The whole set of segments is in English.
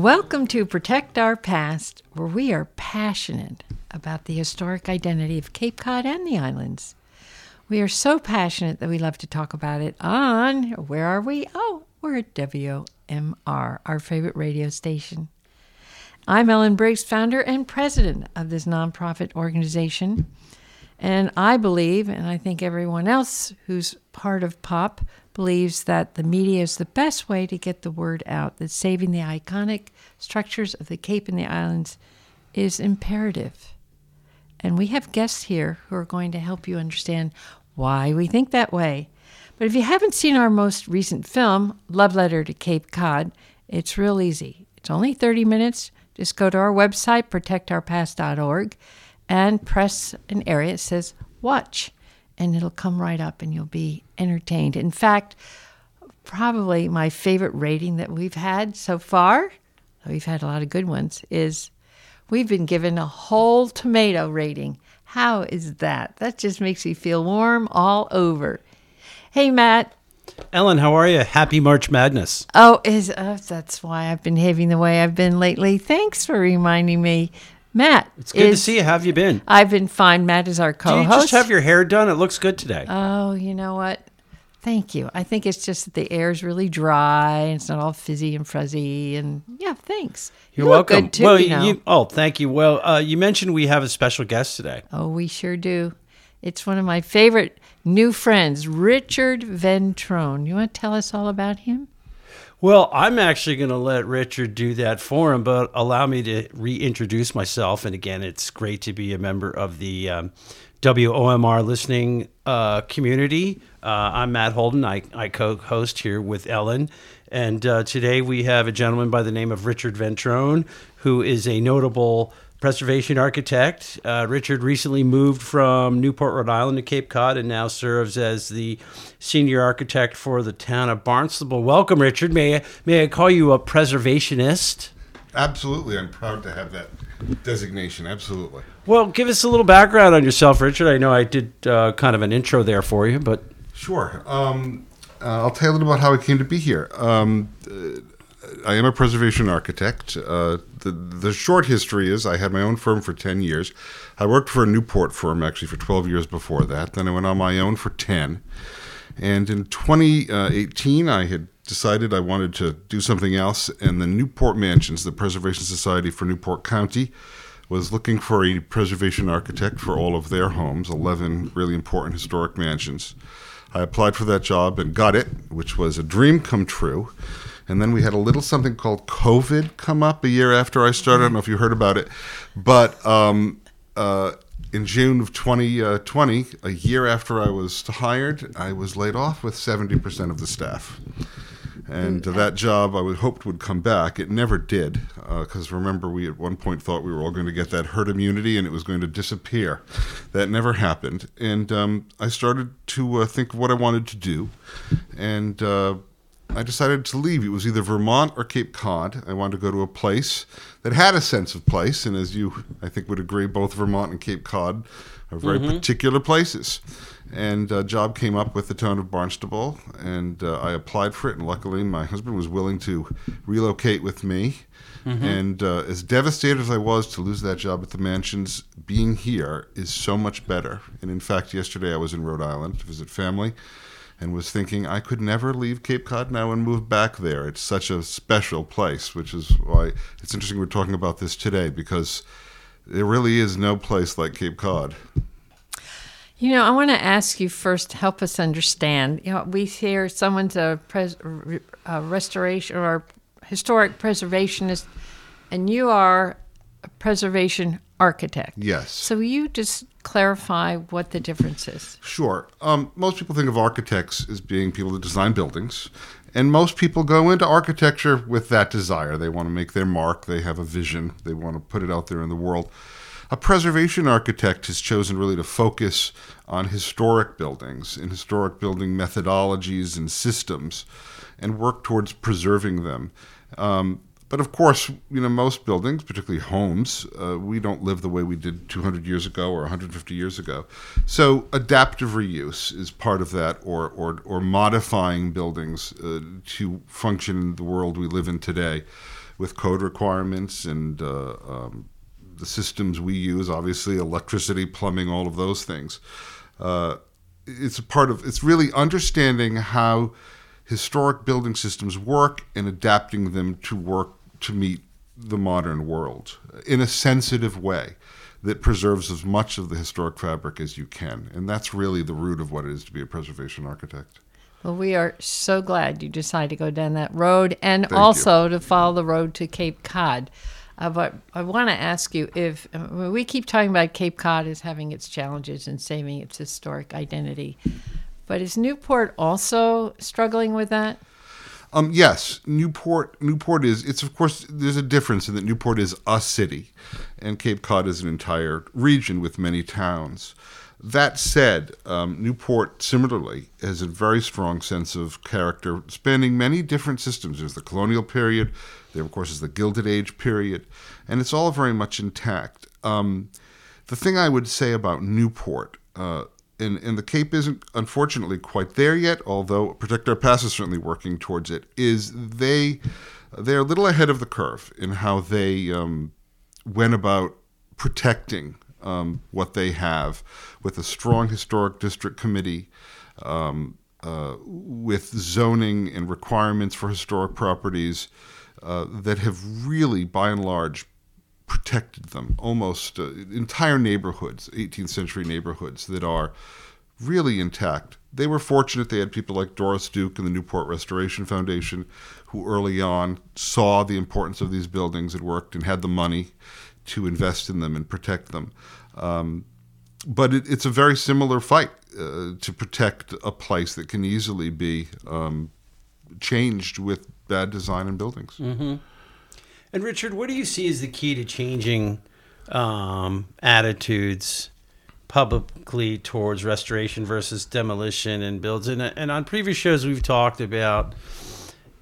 Welcome to Protect Our Past, where we are passionate about the historic identity of Cape Cod and the islands. We are so passionate that we love to talk about it on, where are we? Oh, we're at WOMR, our favorite radio station. I'm Ellen Briggs, founder and president of this nonprofit organization. And I believe, and I think everyone else who's part of POP believes, that the media is the best way to get the word out that saving the iconic structures of the Cape and the islands is imperative. And we have guests here who are going to help you understand why we think that way. But if you haven't seen our most recent film, Love Letter to Cape Cod, it's real easy. It's only 30 minutes. Just go to our website, protectourpast.org, and press an area that says watch, and it'll come right up and you'll be entertained. In fact, probably my favorite rating that we've had so far, though we've had a lot of good ones, is we've been given a whole tomato rating. How is that? That just makes me feel warm all over. Hey, Matt. Ellen, how are you? Happy March Madness. Oh, is uh, that's why I've been behaving the way I've been lately. Thanks for reminding me. Matt, It's good to see you. How have you been? I've been fine. Matt is our co-host. you just have your hair done? It looks good today. Oh, you know what? Thank you. I think it's just that the air is really dry and it's not all fizzy and fuzzy. And yeah, thanks. You're You welcome. Too, well, you know. oh, thank you. Well, uh, you mentioned we have a special guest today. Oh, we sure do. It's one of my favorite new friends, Richard Ventrone. You want to tell us all about him? Well, I'm actually going to let Richard do that for him, but allow me to reintroduce myself. And again, it's great to be a member of the um, WOMR listening uh, community. Uh, I'm Matt Holden. I, I co host here with Ellen. And uh, today we have a gentleman by the name of Richard Ventrone, who is a notable preservation architect. Uh, Richard recently moved from Newport, Rhode Island to Cape Cod and now serves as the senior architect for the town of Barnstable. Welcome, Richard. May I, may I call you a preservationist? Absolutely, I'm proud to have that designation. Absolutely. Well, give us a little background on yourself, Richard. I know I did uh, kind of an intro there for you, but Sure. Um, uh, I'll tell you a little about how I came to be here. Um, uh, I am a preservation architect. Uh, the the short history is I had my own firm for ten years. I worked for a Newport firm actually for twelve years before that. Then I went on my own for ten. And in 2018, I had decided I wanted to do something else, and the Newport Mansions, the Preservation Society for Newport County, was looking for a preservation architect for all of their homes, 11 really important historic mansions. I applied for that job and got it, which was a dream come true. And then we had a little something called COVID come up a year after I started. I don't know if you heard about it, but um, uh, in June of 2020, a year after I was hired, I was laid off with 70% of the staff. And uh, that job I would hoped would come back. It never did, because remember, we at one point thought we were all going to get that herd immunity and it was going to disappear. That never happened. And um, I started to uh, think of what I wanted to do. And uh, I decided to leave. It was either Vermont or Cape Cod. I wanted to go to a place that had a sense of place. And as you, I think, would agree, both Vermont and Cape Cod are very particular places. And a job came up with the town of Barnstable, and uh, I applied for it. And luckily, my husband was willing to relocate with me. And uh, as devastated as I was to lose that job at the mansions, being here is so much better. And in fact, yesterday I was in Rhode Island to visit family and was thinking I could never leave Cape Cod now and move back there. It's such a special place, which is why it's interesting we're talking about this today because there really is no place like Cape Cod. You know, I want to ask you first help us understand. You know, we hear someone's a, pres- a restoration or historic preservationist, and you are preservation architect. Yes. So you just clarify what the difference is? Sure. Um, most people think of architects as being people that design buildings, and most people go into architecture with that desire. They want to make their mark, they have a vision, they want to put it out there in the world. A preservation architect has chosen really to focus on historic buildings and historic building methodologies and systems and work towards preserving them. Um, but of course, you know, most buildings, particularly homes, uh, we don't live the way we did 200 years ago or 150 years ago. So adaptive reuse is part of that, or or, or modifying buildings uh, to function in the world we live in today. with code requirements and uh, um, the systems we use, obviously electricity, plumbing, all of those things. Uh, it's a part of it's really understanding how historic building systems work and adapting them to work to meet the modern world in a sensitive way that preserves as much of the historic fabric as you can. And that's really the root of what it is to be a preservation architect. Well, we are so glad you decided to go down that road and Thank also to follow the road to Cape Cod. Uh, but I want to ask you if uh, we keep talking about Cape Cod as having its challenges and saving its historic identity, but is Newport also struggling with that? Um, yes, Newport. Newport is. It's of course there's a difference in that Newport is a city, and Cape Cod is an entire region with many towns. That said, um, Newport similarly has a very strong sense of character, spanning many different systems. There's the colonial period, there of course is the Gilded Age period, and it's all very much intact. Um, the thing I would say about Newport. Uh, and, and the Cape isn't unfortunately quite there yet, although Protect Our Past is certainly working towards it. Is they they're a little ahead of the curve in how they um, went about protecting um, what they have with a strong historic district committee, um, uh, with zoning and requirements for historic properties uh, that have really, by and large, protected them. Almost uh, entire neighborhoods, 18th century neighborhoods that are really intact. They were fortunate they had people like Doris Duke and the Newport Restoration Foundation who early on saw the importance of these buildings and worked and had the money to invest in them and protect them. Um, but it, it's a very similar fight uh, to protect a place that can easily be um, changed with bad design in buildings. Mm-hmm. And Richard, what do you see as the key to changing um, attitudes publicly towards restoration versus demolition and builds? And, and on previous shows, we've talked about,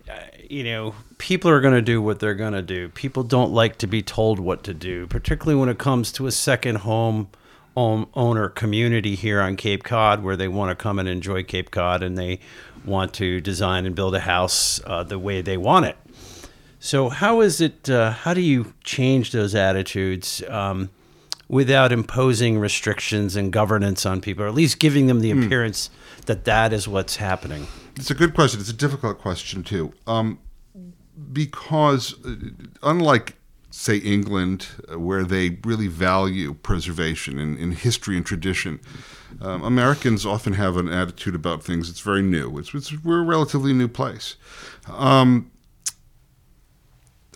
uh, you know, people are going to do what they're going to do. People don't like to be told what to do, particularly when it comes to a second home owner community here on Cape Cod where they want to come and enjoy Cape Cod and they want to design and build a house uh, the way they want it. So how is it? Uh, how do you change those attitudes um, without imposing restrictions and governance on people, or at least giving them the hmm. appearance that that is what's happening? It's a good question. It's a difficult question too, um, because uh, unlike say England, uh, where they really value preservation and, and history and tradition. Um, Americans often have an attitude about things that's very new. It's, it's we're a relatively new place. Um,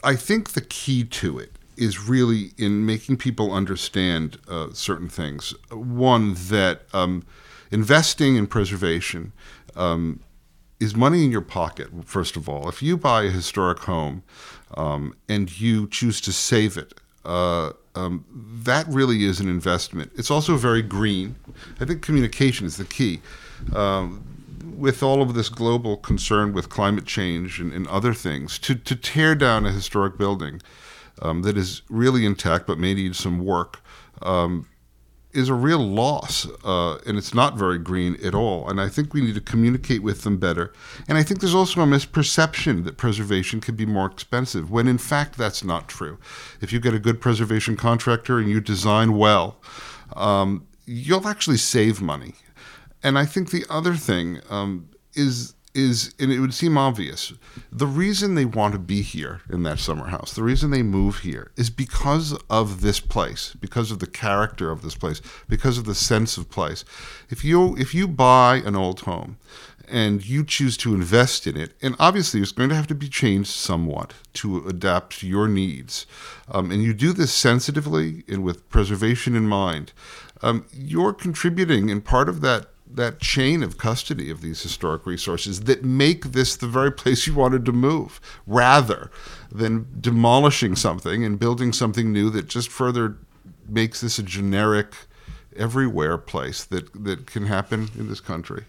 I think the key to it is really in making people understand uh, certain things. One, that um, investing in preservation um, is money in your pocket, first of all. If you buy a historic home um, and you choose to save it, uh, um, that really is an investment. It's also very green. I think communication is the key. Um, with all of this global concern with climate change and, and other things, to, to tear down a historic building um, that is really intact but may need some work um, is a real loss, uh, and it's not very green at all. And I think we need to communicate with them better. And I think there's also a misperception that preservation can be more expensive, when in fact that's not true. If you get a good preservation contractor and you design well, um, you'll actually save money. And I think the other thing um, is is, and it would seem obvious, the reason they want to be here in that summer house, the reason they move here is because of this place, because of the character of this place, because of the sense of place. If you if you buy an old home and you choose to invest in it, and obviously it's going to have to be changed somewhat to adapt to your needs, um, and you do this sensitively and with preservation in mind, um, you're contributing, and part of that that chain of custody of these historic resources that make this the very place you wanted to move rather than demolishing something and building something new that just further makes this a generic everywhere place that, that can happen in this country.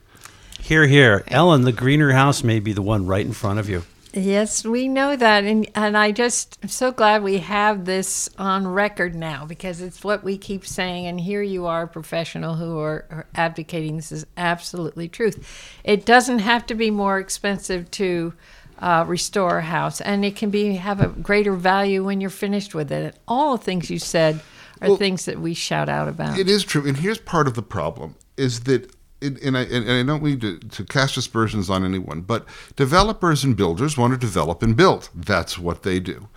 Here, here. Ellen, the greener house may be the one right in front of you. Yes, we know that. And, and I just am so glad we have this on record now because it's what we keep saying. And here you are, a professional who are, are advocating this is absolutely truth. It doesn't have to be more expensive to uh, restore a house, and it can be have a greater value when you're finished with it. All the things you said are Well, things that we shout out about. It is true, and here's part of the problem: is that, and, and I and I don't mean to, to cast aspersions on anyone, but developers and builders want to develop and build. That's what they do.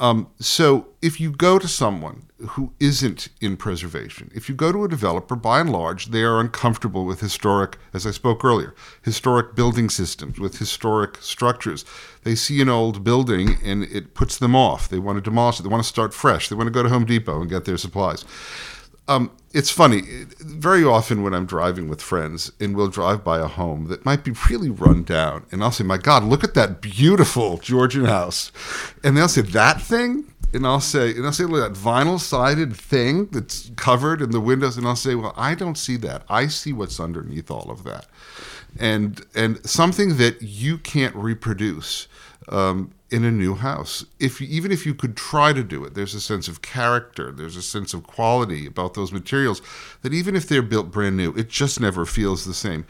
Um, so if you go to someone who isn't in preservation, if you go to a developer, by and large, they are uncomfortable with historic, as I spoke earlier, historic building systems, with historic structures. They see an old building and it puts them off. They want to demolish it. They want to start fresh. They want to go to Home Depot and get their supplies. Um, it's funny. Very often when I'm driving with friends and we'll drive by a home that might be really run down, and I'll say, "My God, look at that beautiful Georgian house," and they'll say, "That thing." And I'll say, and I'll say, look, at that vinyl-sided thing that's covered in the windows, and I'll say, well, I don't see that. I see what's underneath all of that, and and something that you can't reproduce um, in a new house. If even if you could try to do it, there's a sense of character, there's a sense of quality about those materials that even if they're built brand new, it just never feels the same.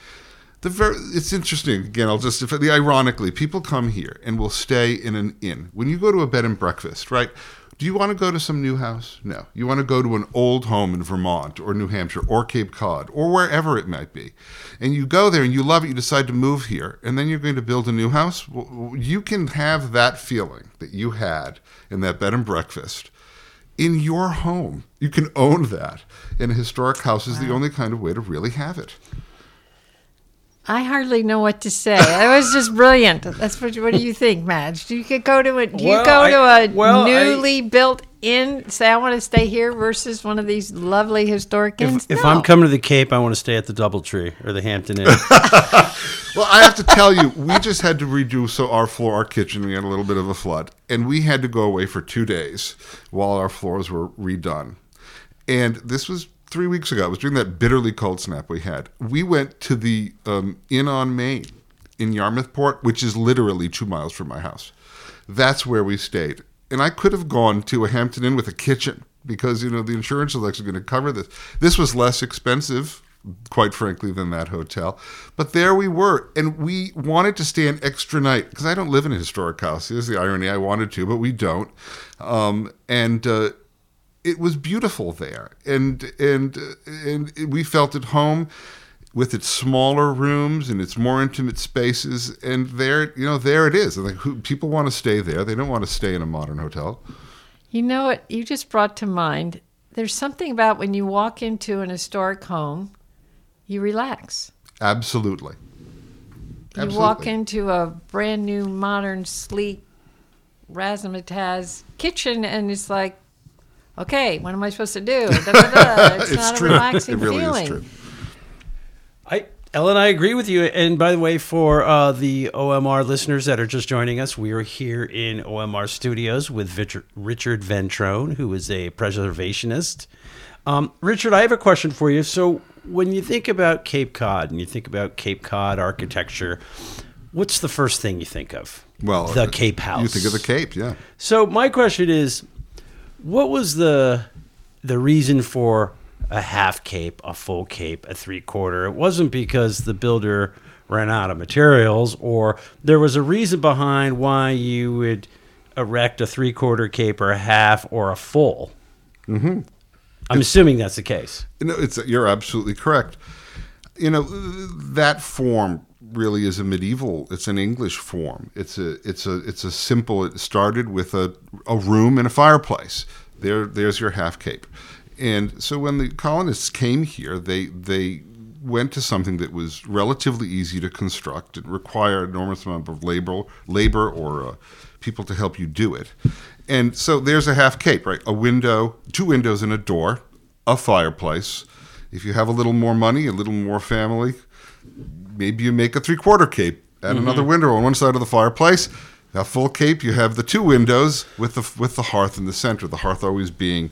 The very, it's interesting. Again, I'll just ironically, people come here and will stay in an inn. When you go to a bed and breakfast, right? Do you want to go to some new house? No. You want to go to an old home in Vermont or New Hampshire or Cape Cod or wherever it might be. And you go there and you love it, you decide to move here, and then you're going to build a new house. Well, you can have that feeling that you had in that bed and breakfast in your home. You can own that. And a historic house is the only kind of way to really have it. I hardly know what to say. That was just brilliant. That's what. What do you think, Matt? Do you go to a do you Well, go to I- a well, I- newly built inn? Say I want to stay here versus one of these lovely historic inns. If, if I'm coming to the Cape, I want to stay at the DoubleTree or the Hampton Inn. Well, I have to tell you, we just had to redo so our floor, our kitchen. We had a little bit of a flood, and we had to go away for two days while our floors were redone. And this was three weeks ago. It was during that bitterly cold snap we had. We went to the um, Inn on Main in Yarmouthport, which is literally two miles from my house. That's where we stayed. And I could have gone to a Hampton Inn with a kitchen because you know the insurance is actually going to cover this. This was less expensive, quite frankly, than that hotel. But there we were, and we wanted to stay an extra night because I don't live in a historic house. Here's the irony: I wanted to, but we don't. Um, and uh, it was beautiful there, and and and we felt at home with its smaller rooms and its more intimate spaces. And there, you know, there it is. I think who, people want to stay there. They don't want to stay in a modern hotel. You know what you just brought to mind? There's something about when you walk into an historic home, you relax. Absolutely. You Absolutely. walk into a brand new, modern, sleek, razzmatazz kitchen, and it's like, okay, what am I supposed to do? Da, da, da. It's, It's not true. a relaxing It really is feeling. true. I, Ellen, I agree with you. And by the way, for uh, the OMR listeners that are just joining us, we are here in OMR studios with Richard, Richard Ventrone, who is a preservationist. Um, Richard, I have a question for you. So, when you think about Cape Cod and you think about Cape Cod architecture, what's the first thing you think of? Well, the uh, Cape House. You think of the Cape, yeah. So my question is, what was the the reason for a half cape, a full cape, a three quarter? It wasn't because the builder ran out of materials, or there was a reason behind why you would erect a three quarter cape or a half or a full. Mm-hmm. I'm assuming that's the case. No, it's you're absolutely correct. You know that form really is a medieval. It's an English form. It's a it's a it's a simple. It started with a a room and a fireplace. There there's your half cape. And so when the colonists came here, they they went to something that was relatively easy to construct. It required an enormous amount of labor labor or uh, people to help you do it. And so there's a half cape, right? A window, two windows and a door, a fireplace. If you have a little more money, a little more family, maybe you make a three quarter cape and another window on one side of the fireplace. A full cape, you have the two windows with the with the hearth in the center. The hearth always being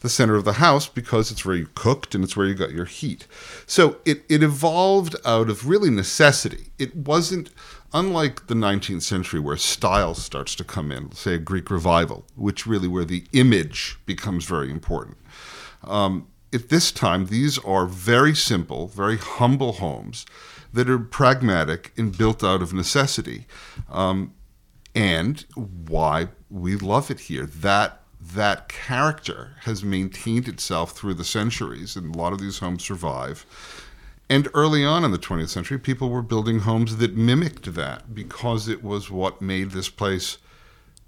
the center of the house because it's where you cooked and it's where you got your heat. So it, it evolved out of really necessity. It wasn't unlike the 19th century where style starts to come in, say a Greek revival, which really where the image becomes very important. Um, at this time, these are very simple, very humble homes that are pragmatic and built out of necessity. Um, and why we love it here. That that character has maintained itself through the centuries, and a lot of these homes survive. And early on in the 20th century, people were building homes that mimicked that because it was what made this place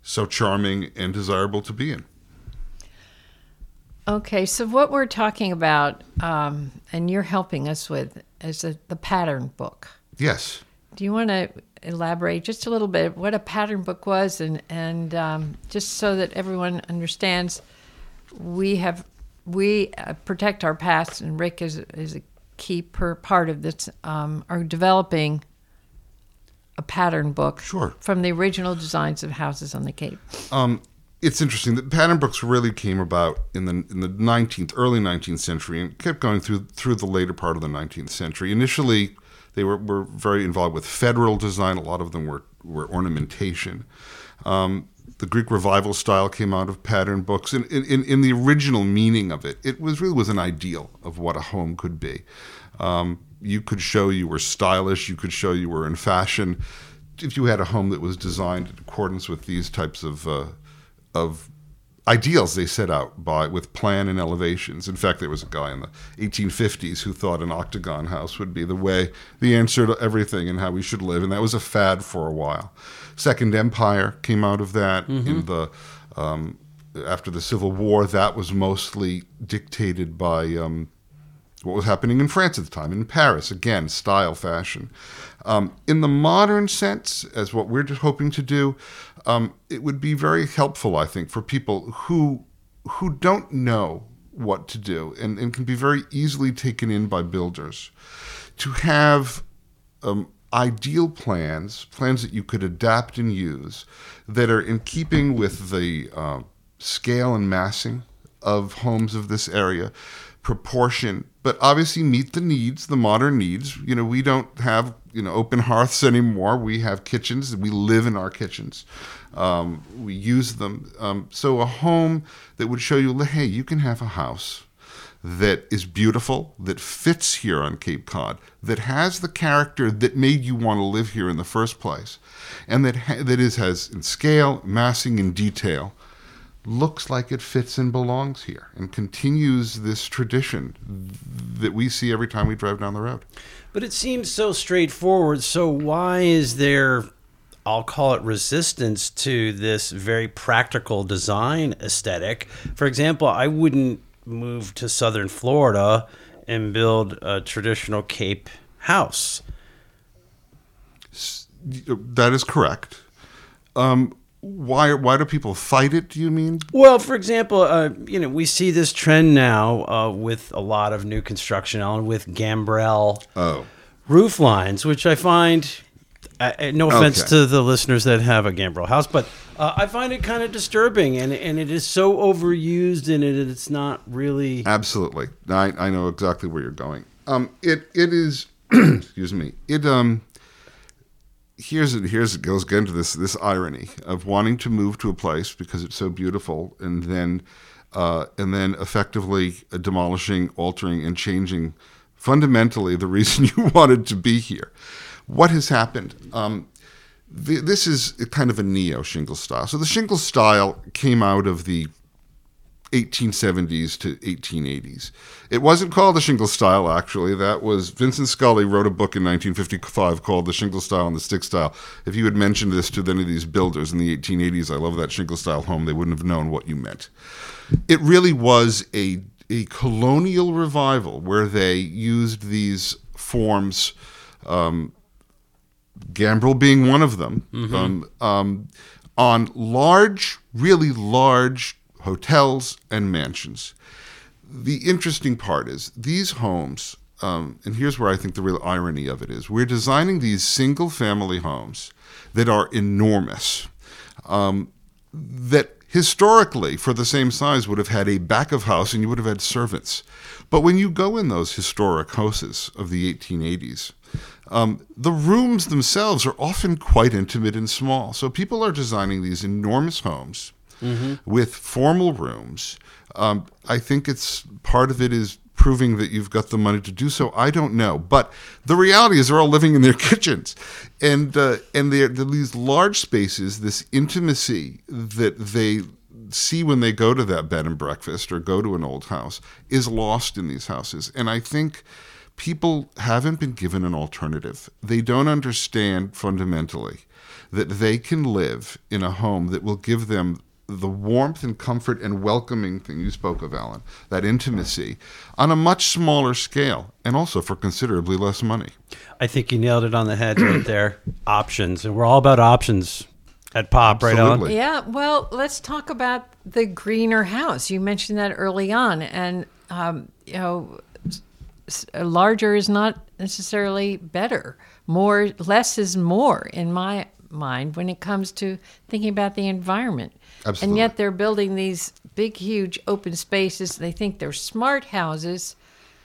so charming and desirable to be in. Okay, so what we're talking about, um, and you're helping us with, is a, the pattern book. Yes. Do you want to elaborate just a little bit what a pattern book was, and and um, just so that everyone understands, we have we uh, protect our past, and Rick is is a key per part of this. Um, are developing a pattern book Sure. from the original designs of houses on the Cape. Um, it's interesting that pattern books really came about in the in the 19th, early 19th century, and kept going through through the later part of the 19th century. Initially, they were, were very involved with federal design. A lot of them were were ornamentation. Um, the Greek revival style came out of pattern books, and in, in, in the original meaning of it, it was really was an ideal of what a home could be. Um, you could show you were stylish. You could show you were in fashion. If you had a home that was designed in accordance with these types of uh, of ideals they set out by with plan and elevations. In fact, there was a guy in the 1850s who thought an octagon house would be the way, the answer to everything and how we should live, and that was a fad for a while. Second Empire came out of that in the um, after the Civil War. That was mostly dictated by. Um, what was happening in France at the time, in Paris, again, style, fashion. Um, in the modern sense, as what we're just hoping to do, um, it would be very helpful, I think, for people who who don't know what to do and, and can be very easily taken in by builders to have um, ideal plans, plans that you could adapt and use that are in keeping with the uh, scale and massing of homes of this area, proportion, but obviously meet the needs, the modern needs. You know, we don't have you know open hearths anymore. We have kitchens. We live in our kitchens. Um, we use them. Um, so a home that would show you, hey, you can have a house that is beautiful, that fits here on Cape Cod, that has the character that made you want to live here in the first place, and that ha- that is has in scale, massing, and detail, looks like it fits and belongs here, and continues this tradition that we see every time we drive down the road. But it seems so straightforward. So why is there, I'll call it resistance to this very practical design aesthetic? For example, I wouldn't move to southern Florida and build a traditional Cape house. That is correct. Um, why why do people fight it? Do you mean? Well, for example, uh, you know, we see this trend now uh, with a lot of new construction, Ellen, with gambrel Oh, roof lines, which I find. Uh, uh, no offense Okay. to the listeners that have a gambrel house, but uh, I find it kind of disturbing, and and it is so overused, and it it's not really. absolutely. I, I know exactly where you're going. Um, it it is. excuse me. It um. Here's it. Here's it goes again to this this irony of wanting to move to a place because it's so beautiful, and then uh, and then effectively demolishing, altering, and changing fundamentally the reason you wanted to be here. What has happened? Um, th- this is kind of a neo shingle style. So the shingle style came out of the 1870s to 1880s. It wasn't called the shingle style, actually. That was Vincent Scully wrote a book in 1955 called The Shingle Style and the Stick Style. If you had mentioned this to any of these builders in the 1880s, I love that shingle style home, they wouldn't have known what you meant. It really was a, a colonial revival where they used these forms um, Gambrel being one of them, um, um, on large, really large hotels and mansions. The interesting part is these homes, um, and here's where I think the real irony of it is we're designing these single family homes that are enormous, um, that historically, for the same size, would have had a back of house and you would have had servants. But when you go in those historic houses of the 1880s, um, the rooms themselves are often quite intimate and small. So people are designing these enormous homes with formal rooms. Um, I think it's part of it is proving that you've got the money to do so. I don't know, but the reality is they're all living in their kitchens, and uh, and they're, they're these large spaces, this intimacy that they see when they go to that bed and breakfast or go to an old house is lost in these houses, and I think people haven't been given an alternative. They don't understand fundamentally that they can live in a home that will give them the warmth and comfort and welcoming thing you spoke of, Ellen, that intimacy, on a much smaller scale and also for considerably less money. I think you nailed it on the head right there. options. And we're all about options at Pop, right on? Yeah, well, let's talk about the greener house. You mentioned that early on, and um, you know, larger is not necessarily better. More, less is more in my mind when it comes to thinking about the environment. And yet they're building these big, huge open spaces. They think they're smart houses,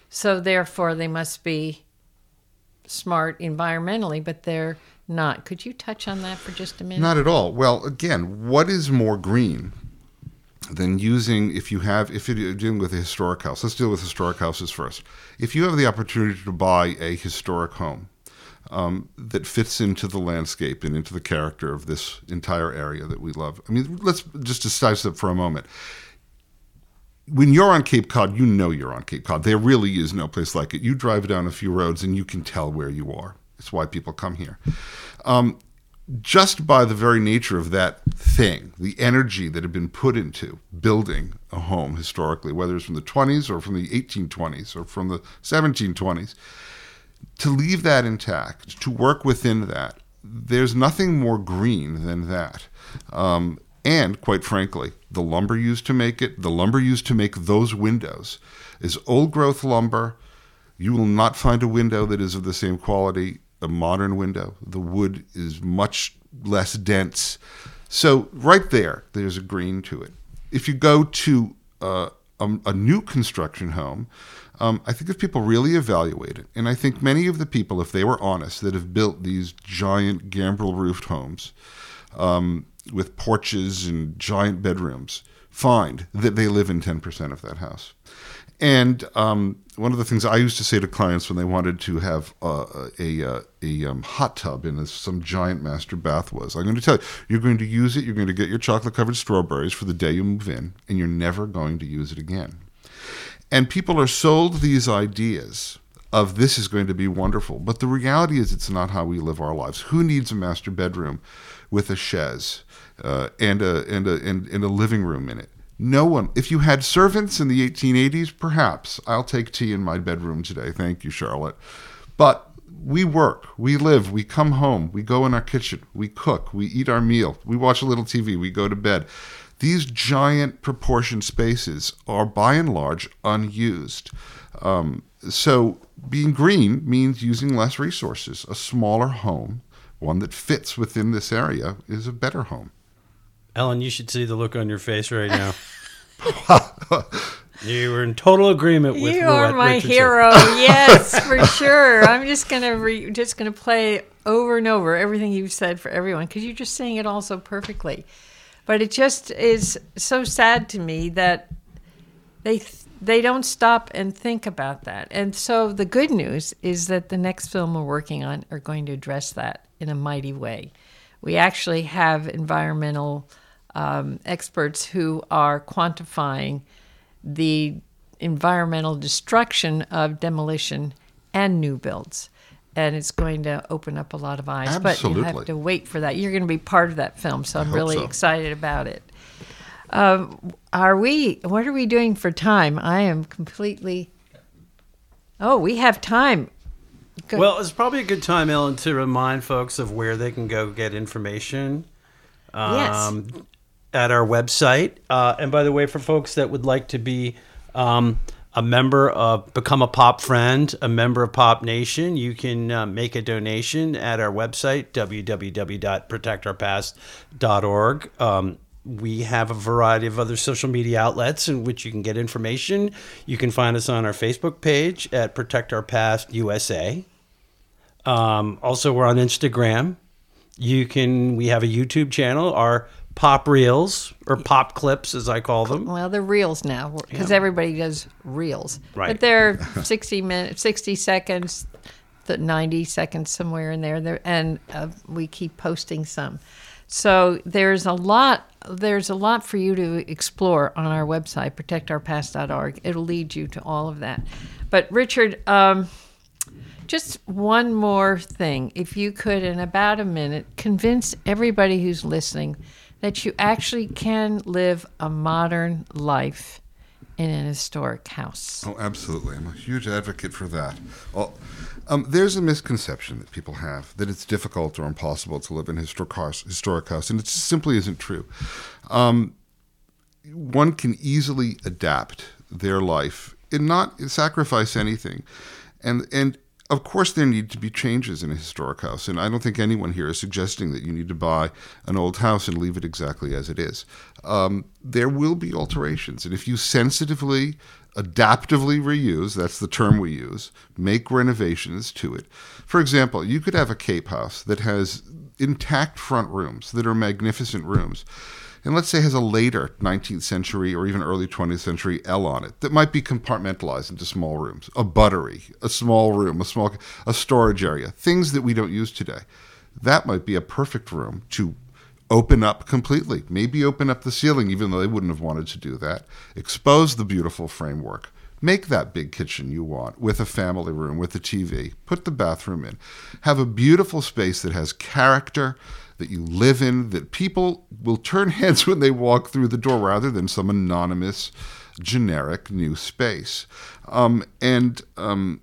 so therefore they must be smart environmentally, but they're not. Could you touch on that for just a minute? Not at all. Well, again, what is more green than using if you have if you're dealing with a historic house? Let's deal with historic houses first. If you have the opportunity to buy a historic home um, that fits into the landscape and into the character of this entire area that we love, I mean, let's just decide that for a moment. When you're on Cape Cod, you know you're on Cape Cod. There really is no place like it. You drive down a few roads and you can tell where you are. It's why people come here just by the very nature of that thing, the energy that had been put into building a home historically, whether it's from the 20s or from the 1820s or from the 1720s, to leave that intact, to work within that, there's nothing more green than that. Um, and quite frankly, the lumber used to make it, the lumber used to make those windows is old growth lumber. You will not find a window that is of the same quality, a modern window. The wood is much less dense. So, right there, there's a green to it. If you go to uh, a, a new construction home, um, I think if people really evaluate it, and I think many of the people, if they were honest, that have built these giant gambrel roofed homes um, with porches and giant bedrooms, find that they live in 10% of that house. And um, one of the things I used to say to clients when they wanted to have uh, a a, a um, hot tub in this, some giant master bath was, I'm going to tell you, you're going to use it. You're going to get your chocolate covered strawberries for the day you move in, and you're never going to use it again. And people are sold these ideas of this is going to be wonderful, but the reality is it's not how we live our lives. Who needs a master bedroom with a chaise uh, and a and a and, and a living room in it? No one. If you had servants in the 1880s, perhaps I'll take tea in my bedroom today. Thank you, Charlotte. But we work, we live, we come home, we go in our kitchen, we cook, we eat our meal, we watch a little TV, we go to bed. These giant proportion spaces are by and large unused. Um, so being green means using less resources. A smaller home, one that fits within this area, is a better home. Ellen, you should see the look on your face right now. you were in total agreement with you Roulette are my Richardson. hero. yes, for sure. I'm just gonna re- just gonna play over and over everything you've said for everyone because you're just saying it all so perfectly. But it just is so sad to me that they th- they don't stop and think about that. And so the good news is that the next film we're working on are going to address that in a mighty way. We actually have environmental um, experts who are quantifying the environmental destruction of demolition and new builds. And it's going to open up a lot of eyes. But you have to wait for that. You're going to be part of that film, so I'm really so. excited about it. Um, are we? What are we doing for time? I am completely. Oh, we have time. Go- Well, it's probably a good time, Ellen, to remind folks of where they can go get information. Yes. Um, At our website. Uh, and by the way, for folks that would like to be um, a member of, become a Pop Friend, a member of Pop Nation, you can uh, make a donation at our website, www.protectourpast.org. Um, we have a variety of other social media outlets in which you can get information. You can find us on our Facebook page at Protect Our Past USA. Um, also, we're on Instagram. You can. We have a YouTube channel. Our pop reels or pop clips, as I call them. Well, they're reels now because Yeah. everybody does reels. Right. But they're 60 minutes, 60 seconds, the 90 seconds somewhere in there. there and uh, we keep posting some. So there's a lot. There's a lot for you to explore on our website, protectourpast.org. It'll lead you to all of that. But Richard, um, just one more thing. If you could, in about a minute, convince everybody who's listening that you actually can live a modern life in an historic house. Oh, absolutely. I'm a huge advocate for that. Well, um, there's a misconception that people have that it's difficult or impossible to live in historic house, historic house and it simply isn't true. Um, one can easily adapt their life and not sacrifice anything. And, and of course, there need to be changes in a historic house. And I don't think anyone here is suggesting that you need to buy an old house and leave it exactly as it is. Um, there will be alterations. And if you sensitively, adaptively reuse, that's the term we use, make renovations to it. For example, you could have a Cape house that has intact front rooms that are magnificent rooms and let's say has a later 19th century or even early 20th century L on it that might be compartmentalized into small rooms, a buttery, a small room, a small a storage area, things that we don't use today. That might be a perfect room to open up completely. Maybe open up the ceiling even though they wouldn't have wanted to do that. Expose the beautiful framework. Make that big kitchen you want with a family room, with a TV. Put the bathroom in. Have a beautiful space that has character, that you live in, that people will turn heads when they walk through the door rather than some anonymous, generic new space. Um, and um,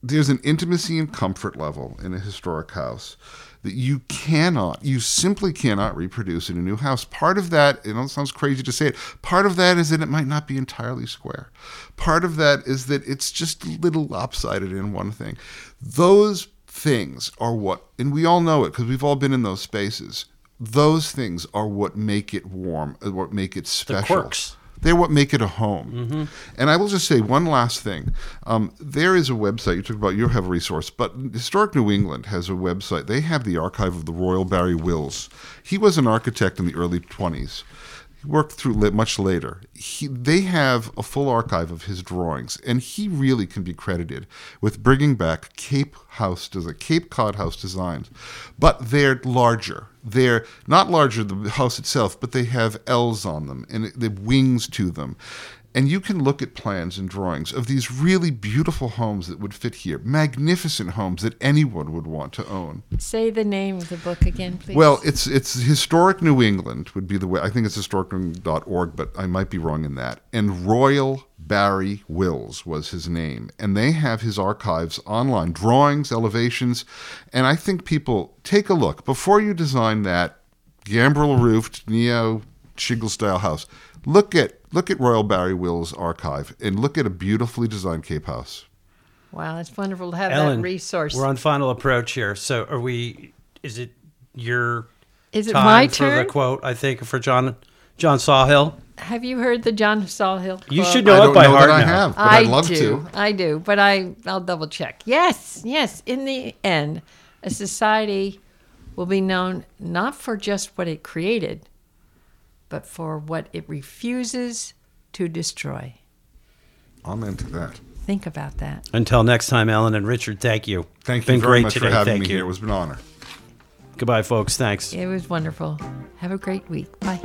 there's an intimacy and comfort level in a historic house that you cannot, you simply cannot reproduce in a new house. Part of that, you know, it sounds crazy to say it, part of that is that it might not be entirely square. Part of that is that it's just a little lopsided in one thing. Those things are what, and we all know it because we've all been in those spaces. Those things are what make it warm, uh, what make it special. The quirks. They're what make it a home. And I will just say one last thing. Um, there is a website, you talk about you have a resource, but Historic New England has a website. They have the archive of the Royal Barry Wills. He was an architect in the early 20s. He worked through much later. He, they have a full archive of his drawings, and he really can be credited with bringing back Cape House, des- Cape Cod house designs. But they're larger. They're not larger than the house itself, but they have L's on them and have wings to them. And you can look at plans and drawings of these really beautiful homes that would fit here, magnificent homes that anyone would want to own. Say the name of the book again, please. Well, it's it's historic New England would be the way. I think it's historic.org, but I might be wrong in that. And Royal Barry Wills was his name, and they have his archives online, drawings, elevations, and I think people take a look before you design that gambrel roofed neo shingle style house. Look at look at Royal Barry Wills archive and look at a beautifully designed Cape House. wow, it's wonderful to have Ellen, that resource. we're on final approach here. So are we? Is it your Is it time my for turn? the quote? I think for John John Sawhill. Have you heard the John Sawhill? You should know I it by know heart that I now. have, but I I'd love do. to. I do, but I I'll double check. Yes, yes. In the end, a society will be known not for just what it created, but for what it refuses to destroy. Amen to that. Think about that. Until next time, Ellen and Richard. Thank you. Thank you Been very great much today. for having Thank me you. here. It was an honor. Goodbye, folks. Thanks. It was wonderful. Have a great week. Bye.